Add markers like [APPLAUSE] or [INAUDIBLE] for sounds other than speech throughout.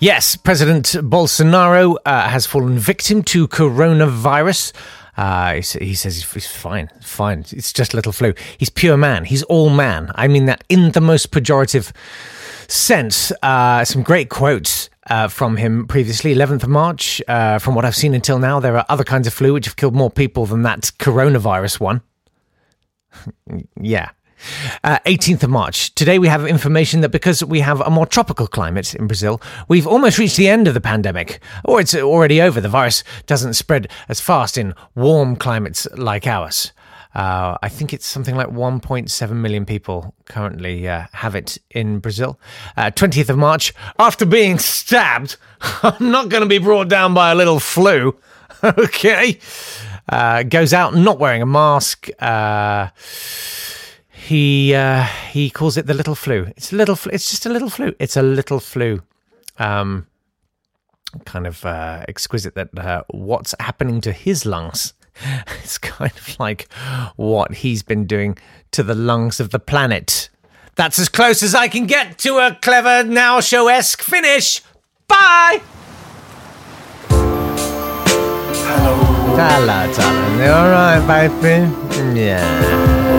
Yes, President Bolsonaro uh, has fallen victim to coronavirus. Uh, he, says he's, fine, fine. It's just a little flu. He's pure man. He's all man. I mean that in the most pejorative sense. Uh, some great quotes uh, from him previously. 11th of March, uh, from what I've seen until now, there are other kinds of flu which have killed more people than that coronavirus one. [LAUGHS] Yeah. Uh, 18th of March. Today we have information that because we have a more tropical climate in Brazil, we've almost reached the end of the pandemic, or it's already over. The virus doesn't spread as fast in warm climates like ours. Uh, I think it's something like 1.7 million people currently uh, have it in Brazil. Uh, 20th of March, after being stabbed, [LAUGHS] I'm not going to be brought down by a little flu. [LAUGHS] okay. Uh, goes out not wearing a mask. He uh, he calls it the little flu. It's a little. Flu. It's just a little flu. It's a little flu. Um, kind of uh, exquisite that uh, what's happening to his lungs. [LAUGHS] It's kind of like what he's been doing to the lungs of the planet. That's as close as I can get to a clever now show esque finish. Bye. Hello, darling. You all right, baby? Yeah.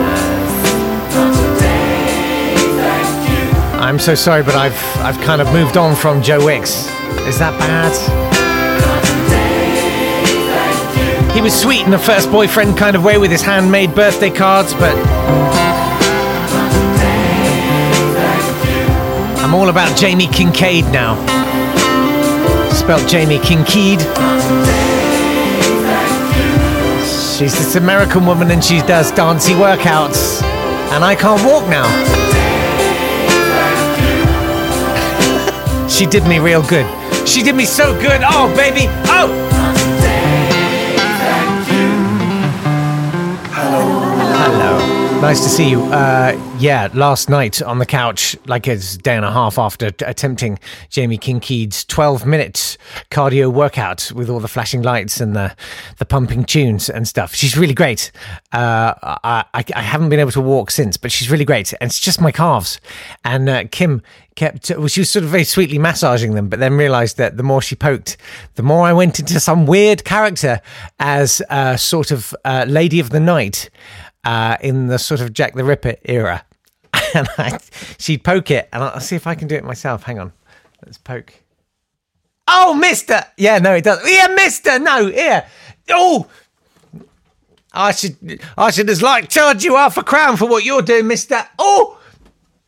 I'm so sorry, but I've I've kind of moved on from Joe Wicks. Is that bad? He was sweet in the first boyfriend kind of way with his handmade birthday cards, but I'm all about Jamie Kincaid now. Spelled Jamie Kincaid. She's this American woman and she does dancey workouts. And I can't walk now. She did me real good. She did me so good. Oh, baby. Oh! Nice to see you. Uh, yeah, last night on the couch, like it's day and a half after t- attempting Jamie Kincaid's 12 minute cardio workout with all the flashing lights and the, the pumping tunes and stuff. She's really great. Uh, I, I, I haven't been able to walk since, but she's really great. And it's just my calves. And uh, Kim kept, well, she was sort of very sweetly massaging them, but then realized that the more she poked, the more I went into some weird character as a sort of uh, Lady of the Night uh, in the sort of Jack the Ripper era. [LAUGHS] and I, she'd poke it, and I'll see if I can do it myself. Hang on. Let's poke. Oh, mister! Yeah, no, it doesn't. Yeah, mister! No, here. Oh! I should, I should just like charge you half a crown for what you're doing, mister. Oh!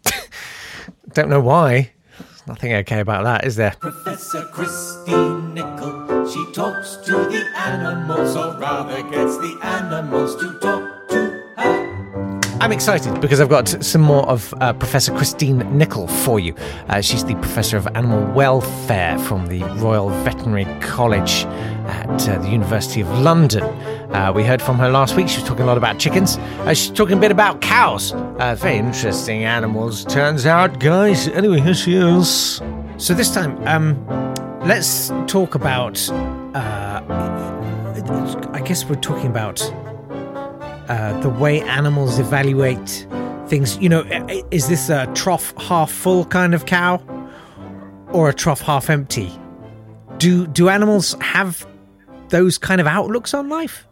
[LAUGHS] Don't know why. There's nothing okay about that, is there? Professor Christine Nicol, she talks to the animals, or rather gets the animals to talk. I'm excited because I've got some more of uh, Professor Christine Nicol for you. Uh, she's the Professor of Animal Welfare from the Royal Veterinary College at uh, the University of London. Uh, we heard from her last week. She was talking a lot about chickens. Uh, she's talking a bit about cows. Uh, very interesting animals, turns out, guys. Anyway, here she is. So this time, um, let's talk about. I guess we're talking about uh, the way animals evaluate things. You know, is this a trough half full kind of cow or a trough half empty? Do do animals have those kind of outlooks on life?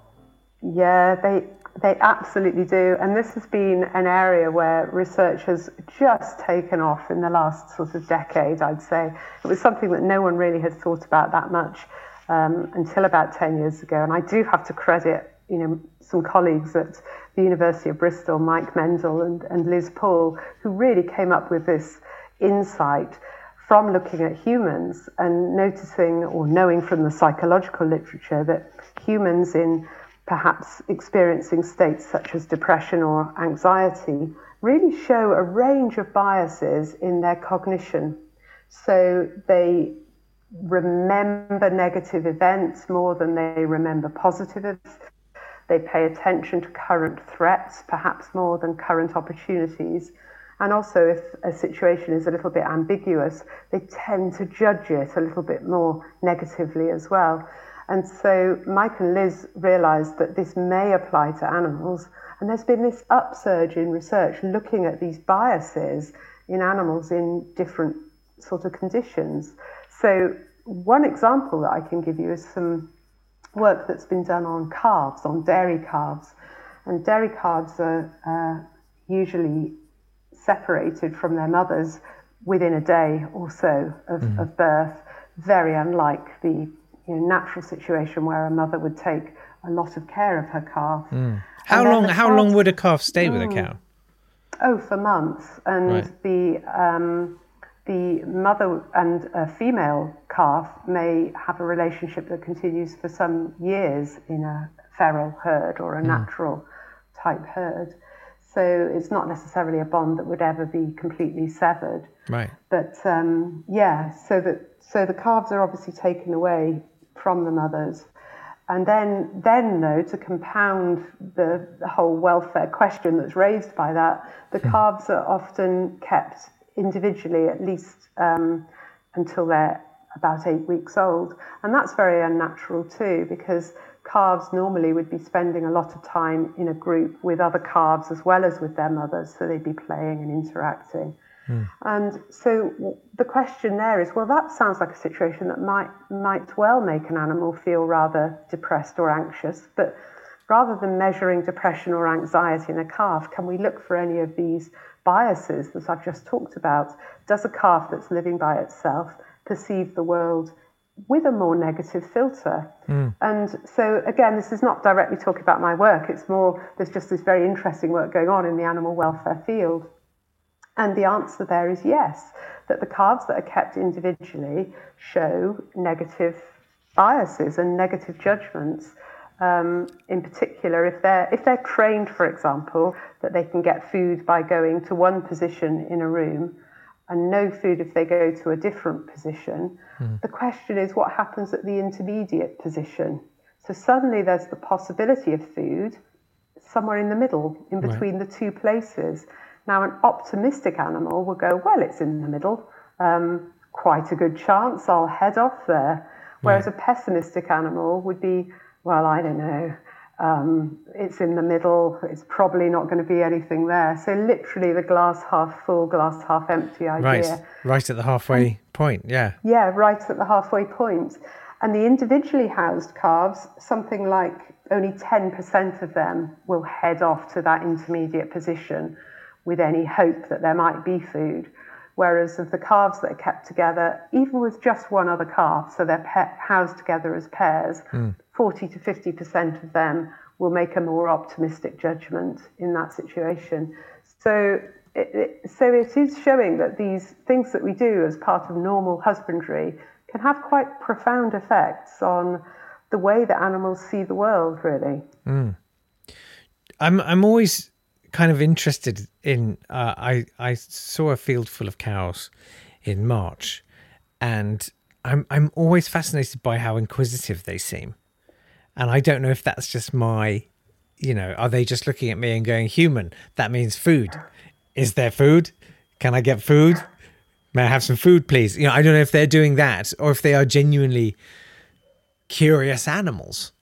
Yeah, they they absolutely do, and this has been an area where research has just taken off in the last sort of decade. I'd say it was something that no one really had thought about that much um, until about ten years ago, and I do have to credit you know some colleagues at the University of Bristol, Mike Mendl and, and Liz Paul, who really came up with this insight from looking at humans and noticing or knowing from the psychological literature that humans in perhaps experiencing states such as depression or anxiety really show a range of biases in their cognition. So they remember negative events more than they remember positive events. They pay attention to current threats, perhaps more than current opportunities. And also, if a situation is a little bit ambiguous, they tend to judge it a little bit more negatively as well. And so, Mike and Liz realized that this may apply to animals. And there's been this upsurge in research looking at these biases in animals in different sort of conditions. So, one example that I can give you is some work that's been done on calves, on dairy calves. And dairy calves are uh, usually separated from their mothers within a day or so of, of birth, very unlike the you know, natural situation where a mother would take a lot of care of her calf. How long? How long would a calf stay with a cow? Oh, for months. And Right. the um, the mother and a female calf may have a relationship that continues for some years in a feral herd or a natural type herd. So it's not necessarily a bond that would ever be completely severed. Right. But um, yeah, so that so the calves are obviously taken away from the mothers, and then then though to compound the, the whole welfare question that's raised by that, the calves are often kept individually at least um, until they're about eight weeks old, and that's very unnatural too because calves normally would be spending a lot of time in a group with other calves as well as with their mothers, so they'd be playing and interacting. And so the question there is, well, that sounds like a situation that might might well make an animal feel rather depressed or anxious. But rather than measuring depression or anxiety in a calf, can we look for any of these biases that I've just talked about? Does a calf that's living by itself perceive the world with a more negative filter? Hmm. And so again, this is not directly talking about my work. It's more there's just this very interesting work going on in the animal welfare field. And the answer there is yes, that the calves that are kept individually show negative biases and negative judgments. Um, in particular, if they're if they're trained, for example, that they can get food by going to one position in a room, and no food if they go to a different position. The question is, what happens at the intermediate position? So suddenly there's the possibility of food somewhere in the middle, in between the two places. Now, an optimistic animal will go, well, it's in the middle. Um, quite a good chance I'll head off there. Whereas a pessimistic animal would be, well, I don't know. Um, it's in the middle. It's probably not going to be anything there. So literally, the glass half full, glass half empty idea. Right. Right at the halfway point. Yeah. Yeah, right at the halfway point. And the individually housed calves, something like only 10% of them will head off to that intermediate position with any hope that there might be food. Whereas of the calves that are kept together, even with just one other calf, so they're pe- housed together as pairs, hmm. 40 to 50% of them will make a more optimistic judgment in that situation. So it, it, so it is showing that these things that we do as part of normal husbandry can have quite profound effects on the way that animals see the world, really. Hmm. I'm I'm always kind of interested in. Uh, I I saw a field full of cows in March, and I'm I'm always fascinated by how inquisitive they seem, and I don't know if that's just my, you know, are they just looking at me and going, "Human, that means food. Is there food? Can I get food? May I have some food, please?" You know, I don't know if they're doing that or if they are genuinely curious animals.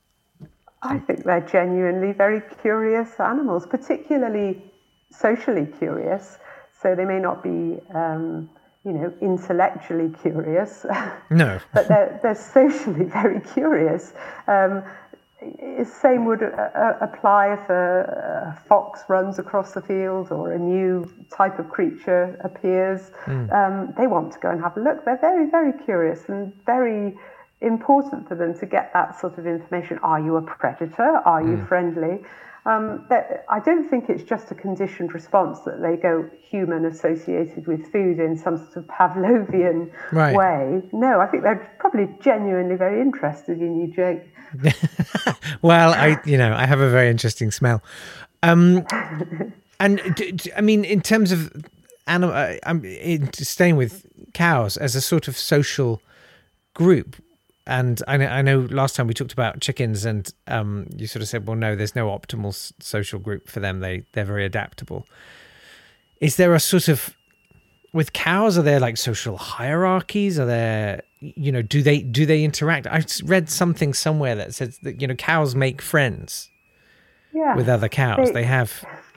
I think they're genuinely very curious animals, particularly socially curious. So they may not be, um, you know, intellectually curious. [LAUGHS] No. but they're, they're socially [LAUGHS] very curious. Um, same would uh, uh, apply if a, a, fox runs across the field or a new type of creature appears. Mm. Um, they want to go and have a look. They're very, very curious and very important for them to get that sort of information. Are you a predator? Are you mm. friendly? Um, I don't think it's just a conditioned response that they go human associated with food in some sort of Pavlovian right. way. No, I think they're probably genuinely very interested in you, Jake. [LAUGHS] well, I you know I have a very interesting smell, um, and I mean in terms of animal, uh, I'm staying with cows as a sort of social group. And I know, I know last time we talked about chickens, and um, you sort of said, well, no, there's no optimal social group for them. They they're very adaptable. Is there a sort of with cows? Are there like social hierarchies? Are there you know do they do they interact? I read something somewhere that says that you know cows make friends yeah, with other cows. They, they have [LAUGHS]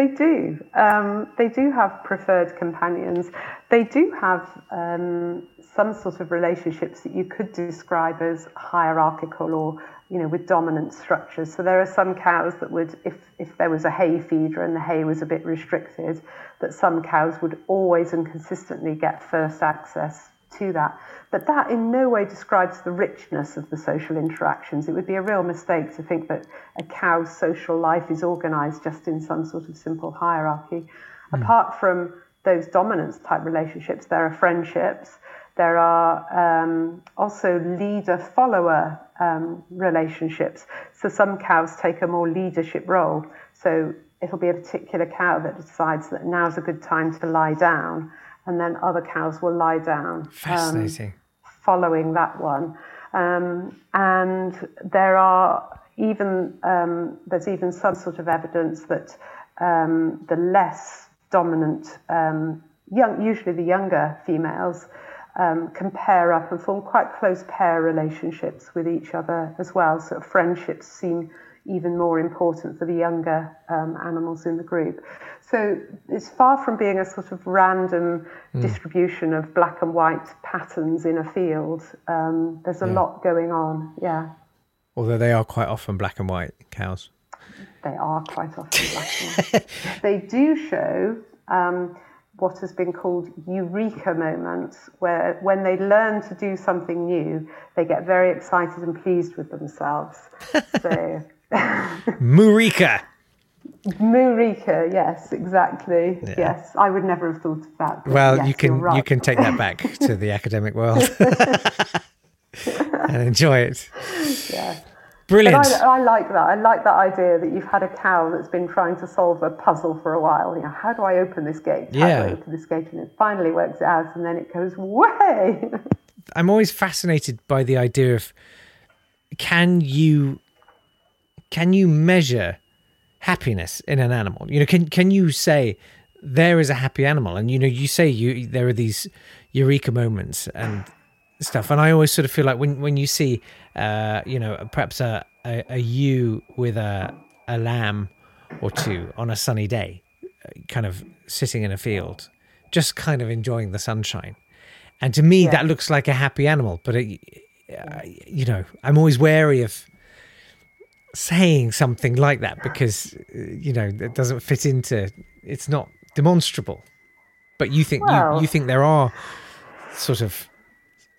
they do. Um, they do have preferred companions. They do have um, some sort of relationships that you could describe as hierarchical or, you know, with dominant structures. So there are some cows that would, if, if there was a hay feeder and the hay was a bit restricted, that some cows would always and consistently get first access to that. But that in no way describes the richness of the social interactions. It would be a real mistake to think that a cow's social life is organized just in some sort of simple hierarchy. Mm. Apart from those dominance type relationships, there are friendships. There are um, also leader follower um, relationships. So some cows take a more leadership role. So it'll be a particular cow that decides that now's a good time to lie down and then other cows will lie down. Um, Fascinating. Um, following that one. Um, and there are even, um, there's even some sort of evidence that um, the less dominant, um, young, usually the younger females, um, can pair up and form quite close pair relationships with each other as well. So friendships seem even more important for the younger um, animals in the group. So it's far from being a sort of random mm. distribution of black and white patterns in a field. Um, there's a yeah. lot going on, yeah. Although they are quite often black and white cows. They are quite often black and white. [LAUGHS] they do show um, what has been called eureka moments, where when they learn to do something new, they get very excited and pleased with themselves. [LAUGHS] So Murika. Murika, yes, exactly. Yeah. Yes, I would never have thought of that. Well, yes, you can right. you can take that back [LAUGHS] to the academic world [LAUGHS] and enjoy it. Yeah. Brilliant. I, I, like that. I like that idea that you've had a cow that's been trying to solve a puzzle for a while. You know, how do I open this gate? How yeah. do I open this gate? And it finally works it out, and then it goes way. [LAUGHS] I'm always fascinated by the idea of can you can you measure happiness in an animal? You know, can can you say there is a happy animal? And you know, you say you there are these eureka moments and stuff. And I always sort of feel like when when you see, uh, you know, perhaps a, a, a ewe with a a lamb or two on a sunny day, kind of sitting in a field, just kind of enjoying the sunshine. And to me, yeah. that looks like a happy animal. But it, uh, you know, I'm always wary of saying something like that because uh, you know it doesn't fit into it's not demonstrable. But you think well, you, you think there are sort of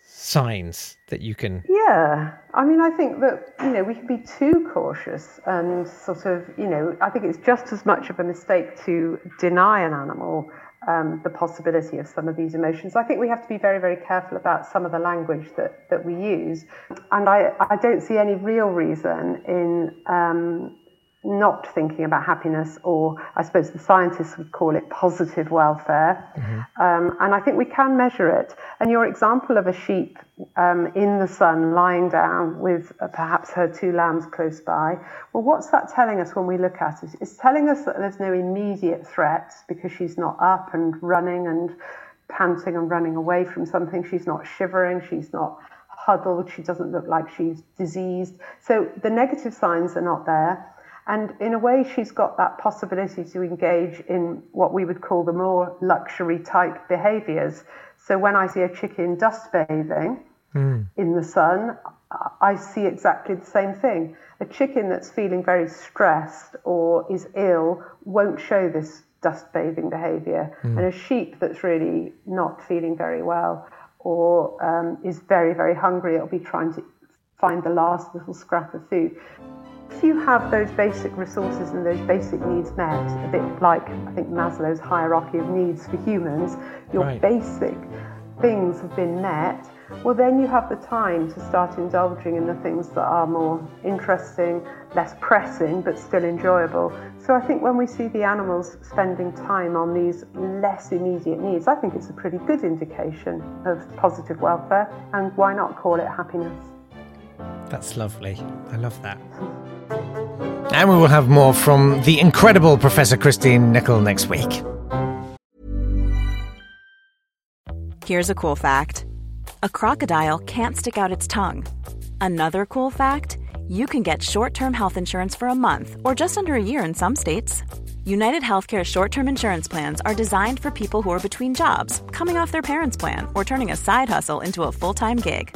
signs that you can yeah. I mean i think that you know we can be too cautious and sort of you know i think it's just as much of a mistake to deny an animal um, the possibility of some of these emotions. I think we have to be very, very careful about some of the language that, that we use. And I, I don't see any real reason in um, not thinking about happiness, or I suppose the scientists would call it positive welfare. Mm-hmm. Um, and I think we can measure it. And your example of a sheep um, in the sun lying down with uh, perhaps her two lambs close by, well, what's that telling us when we look at it? It's telling us that there's no immediate threat because she's not up and running and panting and running away from something. She's not shivering. She's not huddled. She doesn't look like she's diseased. So the negative signs are not there. And in a way, she's got that possibility to engage in what we would call the more luxury type behaviors. So when I see a chicken dust bathing mm. in the sun, I see exactly the same thing. A chicken that's feeling very stressed or is ill won't show this dust bathing behavior. Mm. And a sheep that's really not feeling very well or um, is very, very hungry, it'll be trying to find the last little scrap of food. If you have those basic resources and those basic needs met, a bit like I think Maslow's hierarchy of needs for humans, your right. basic things have been met, well, then you have the time to start indulging in the things that are more interesting, less pressing, but still enjoyable. So I think when we see the animals spending time on these less immediate needs, I think it's a pretty good indication of positive welfare, and why not call it happiness? That's lovely. I love that. And we will have more from the incredible Professor Christine Nicol next week. Here's a cool fact a crocodile can't stick out its tongue. Another cool fact you can get short term health insurance for a month or just under a year in some states. United Healthcare short term insurance plans are designed for people who are between jobs, coming off their parents' plan, or turning a side hustle into a full time gig.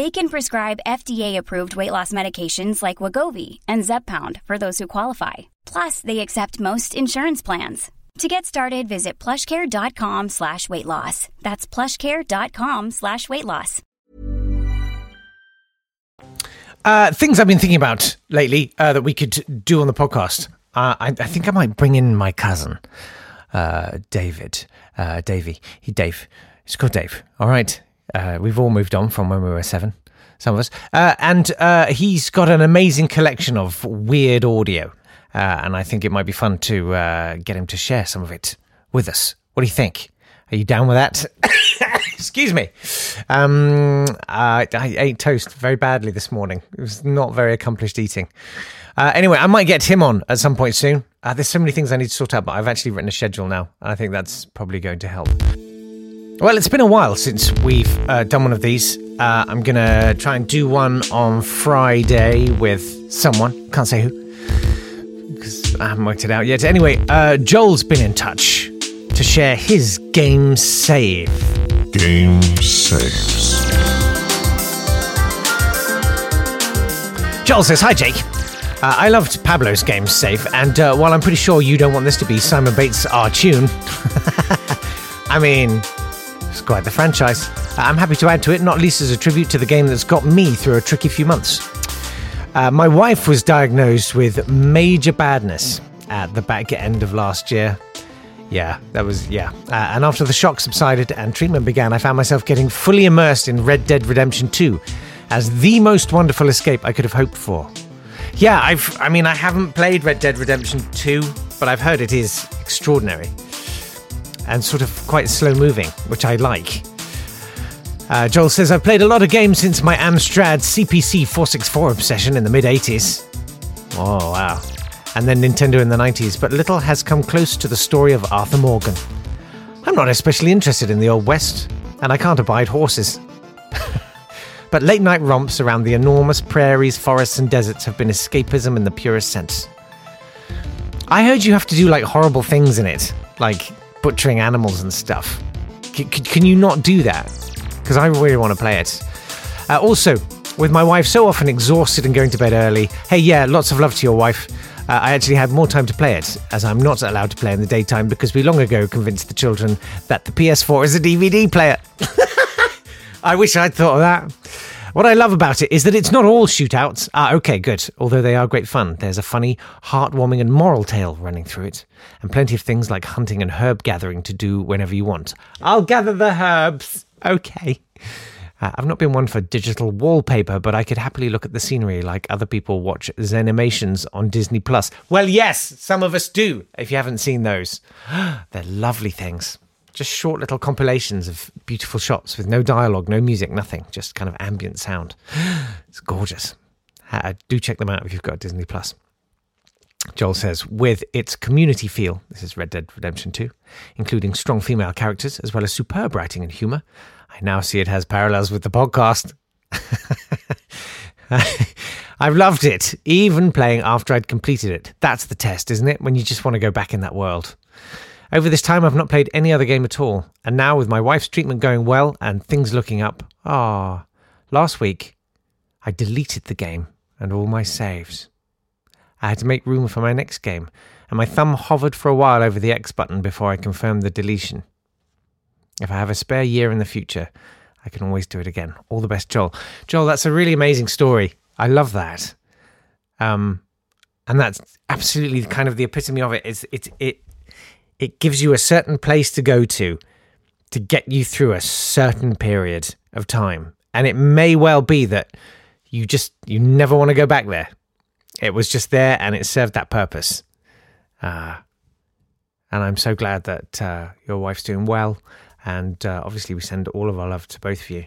They can prescribe FDA-approved weight loss medications like Wegovy and Zepbound for those who qualify. Plus, they accept most insurance plans. To get started, visit plushcare.com slash weight loss. That's plushcare.com slash weight loss. Uh, things I've been thinking about lately uh, that we could do on the podcast. Uh, I, I, think I might bring in my cousin, uh, David. Uh, Davey. He, Dave. He's called Dave. All right. Uh, we've all moved on from when we were seven, some of us. and he's got an amazing collection of weird audio. Uh, and I think it might be fun to uh, get him to share some of it with us. What do you think? Are you down with that? [COUGHS] Excuse me. Um, uh, I ate toast very badly this morning. It was not very accomplished eating. Uh, anyway, I might get him on at some point soon. Uh, there's so many things I need to sort out, but I've actually written a schedule now, and I think that's probably going to help. Well, it's been a while since we've uh, done one of these. Uh, I'm going to try and do one on Friday with someone. Can't say who because I haven't worked it out yet. Anyway, uh, Joel's been in touch to share his game save. Game saves. Joel says, Hi, Jake. Uh, I loved Pablo's game save, and uh, while I'm pretty sure you don't want this to be Simon Bates' Our Tune, [LAUGHS] I mean, it's quite the franchise. I'm happy to add to it, not least as a tribute to the game that's got me through a tricky few months. Uh, my wife was diagnosed with major badness at the back end of last year. Yeah, that was, yeah. Uh, and after the shock subsided and treatment began, I found myself getting fully immersed in Red Dead Redemption 2 as the most wonderful escape I could have hoped for. Yeah, I've, I mean, I haven't played Red Dead Redemption 2, but I've heard it is extraordinary and sort of quite slow moving, which I like. Uh, Joel says, I've played a lot of games since my Amstrad CPC 464 obsession in the mid 80s. Oh, wow. And then Nintendo in the 90s, but little has come close to the story of Arthur Morgan. I'm not especially interested in the Old West, and I can't abide horses. [LAUGHS] but late night romps around the enormous prairies, forests, and deserts have been escapism in the purest sense. I heard you have to do like horrible things in it, like butchering animals and stuff. C- can you not do that? because I really want to play it. Uh, also, With my wife so often exhausted and going to bed early. Hey, yeah, lots of love to your wife. Uh, I actually had more time to play it, as I'm not allowed to play in the daytime because we long ago convinced the children that the PS4 is a DVD player. [LAUGHS] I wish I'd thought of that. What I love about it is that it's not all shootouts. Ah, okay, good. Although they are great fun. There's a funny, heartwarming, and moral tale running through it, and plenty of things like hunting and herb gathering to do whenever you want. I'll gather the herbs. Okay. Uh, I've not been one for digital wallpaper, but I could happily look at the scenery like other people watch Zenimations on Disney Plus. Well, yes, some of us do. If you haven't seen those, [GASPS] they're lovely things. Just short little compilations of beautiful shots with no dialogue, no music, nothing, just kind of ambient sound. [GASPS] It's gorgeous. Uh, do check them out if you've got Disney Plus. Joel says, with its community feel, this is Red Dead Redemption 2, including strong female characters as well as superb writing and humour, I now see it has parallels with the podcast. [LAUGHS] I've loved it, even playing after I'd completed it. That's the test, isn't it? When you just want to go back in that world. Over this time, I've not played any other game at all. And now, with my wife's treatment going well and things looking up, ah, last week, I deleted the game and all my saves. I had to make room for my next game, and my thumb hovered for a while over the X button before I confirmed the deletion. If I have a spare year in the future, I can always do it again. All the best, Joel. Joel, that's a really amazing story. I love that. Um, and that's absolutely kind of the epitome of it. It's it it it gives you a certain place to go to to get you through a certain period of time, and it may well be that you just you never want to go back there. It was just there, and it served that purpose. Uh, and I'm so glad that uh, your wife's doing well. And uh, obviously, we send all of our love to both of you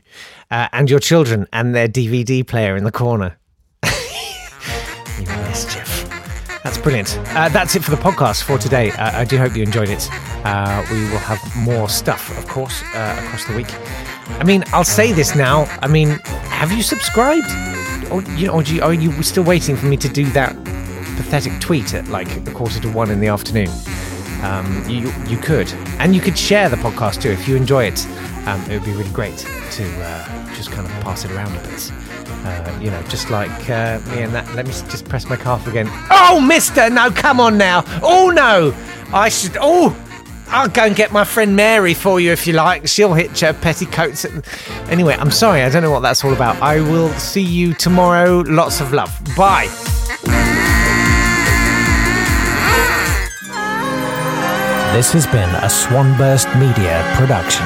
uh, and your children and their DVD player in the corner. [LAUGHS] you mischief. That's brilliant. Uh, that's it for the podcast for today. Uh, I do hope you enjoyed it. Uh, we will have more stuff, of course, uh, across the week. I mean, I'll say this now. I mean, have you subscribed? Or, you know, or you, are you still waiting for me to do that pathetic tweet at like a quarter to one in the afternoon? um, you you could, and you could share the podcast too if you enjoy it. Um, it would be really great to uh, just kind of pass it around a bit. Uh, you know, just like uh, me and that. Let me just press my calf again. Oh, Mister, no, come on now. Oh no, I should. Oh, I'll go and get my friend Mary for you if you like. She'll hitch her petticoats. Anyway, I'm sorry, I don't know what that's all about. I will see you tomorrow. Lots of love. Bye. This has been a Swanburst Media production.